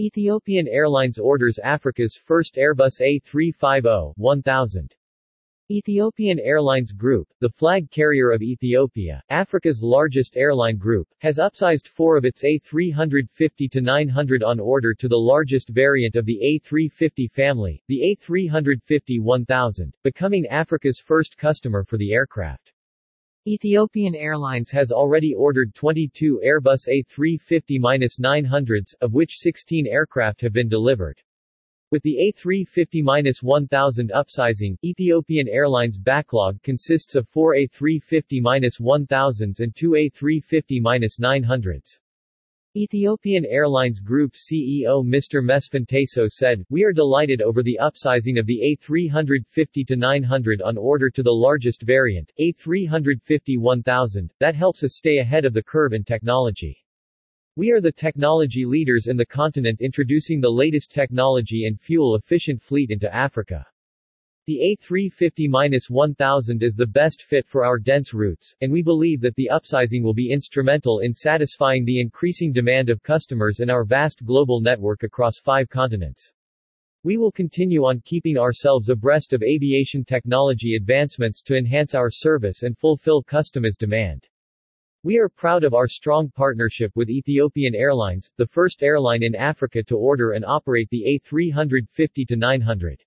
Ethiopian Airlines orders Africa's first Airbus A350-1000. Ethiopian Airlines Group, the flag carrier of Ethiopia, Africa's largest airline group, has upsized four of its A350-900 on order to the largest variant of the A350 family, the A350-1000, becoming Africa's first customer for the aircraft. Ethiopian Airlines has already ordered 22 Airbus A350-900s, of which 16 aircraft have been delivered. With the A350-1000 upsizing, Ethiopian Airlines backlog consists of 4 A350-1000s and 2 A350-900s. Ethiopian Airlines Group CEO Mr. Mesfin Tasew said, We are delighted over the upsizing of the A350-900 on order to the largest variant, A350-1000, that helps us stay ahead of the curve in technology. We are the technology leaders in the continent introducing the latest technology and fuel-efficient fleet into Africa. The A350-1000 is the best fit for our dense routes, and we believe that the upsizing will be instrumental in satisfying the increasing demand of customers in our vast global network across five continents. We will continue on keeping ourselves abreast of aviation technology advancements to enhance our service and fulfill customers' demand. We are proud of our strong partnership with Ethiopian Airlines, the first airline in Africa to order and operate the A350-900.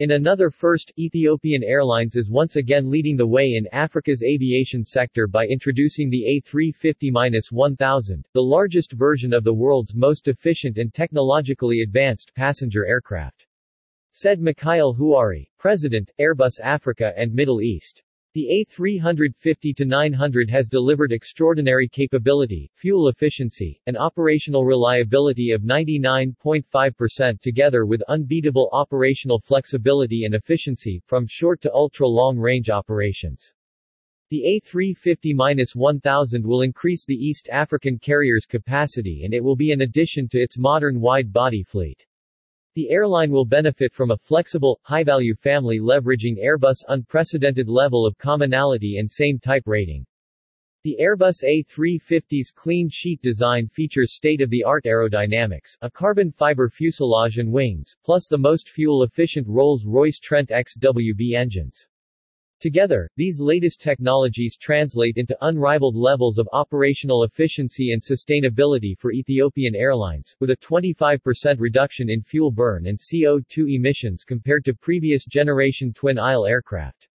In another first, Ethiopian Airlines is once again leading the way in Africa's aviation sector by introducing the A350-1000, the largest version of the world's most efficient and technologically advanced passenger aircraft. Said Mikail Houari, President, Airbus Africa and Middle East. The A350-900 has delivered extraordinary capability, fuel efficiency, and operational reliability of 99.5% together with unbeatable operational flexibility and efficiency, from short to ultra-long-range operations. The A350-1000 will increase the East African carrier's capacity and it will be an addition to its modern wide-body fleet. The airline will benefit from a flexible, high-value family leveraging Airbus' unprecedented level of commonality and same-type rating. The Airbus A350's clean sheet design features state-of-the-art aerodynamics, a carbon fiber fuselage and wings, plus the most fuel-efficient Rolls-Royce Trent XWB engines. Together, these latest technologies translate into unrivaled levels of operational efficiency and sustainability for Ethiopian Airlines, with a 25% reduction in fuel burn and CO2 emissions compared to previous generation twin-aisle aircraft.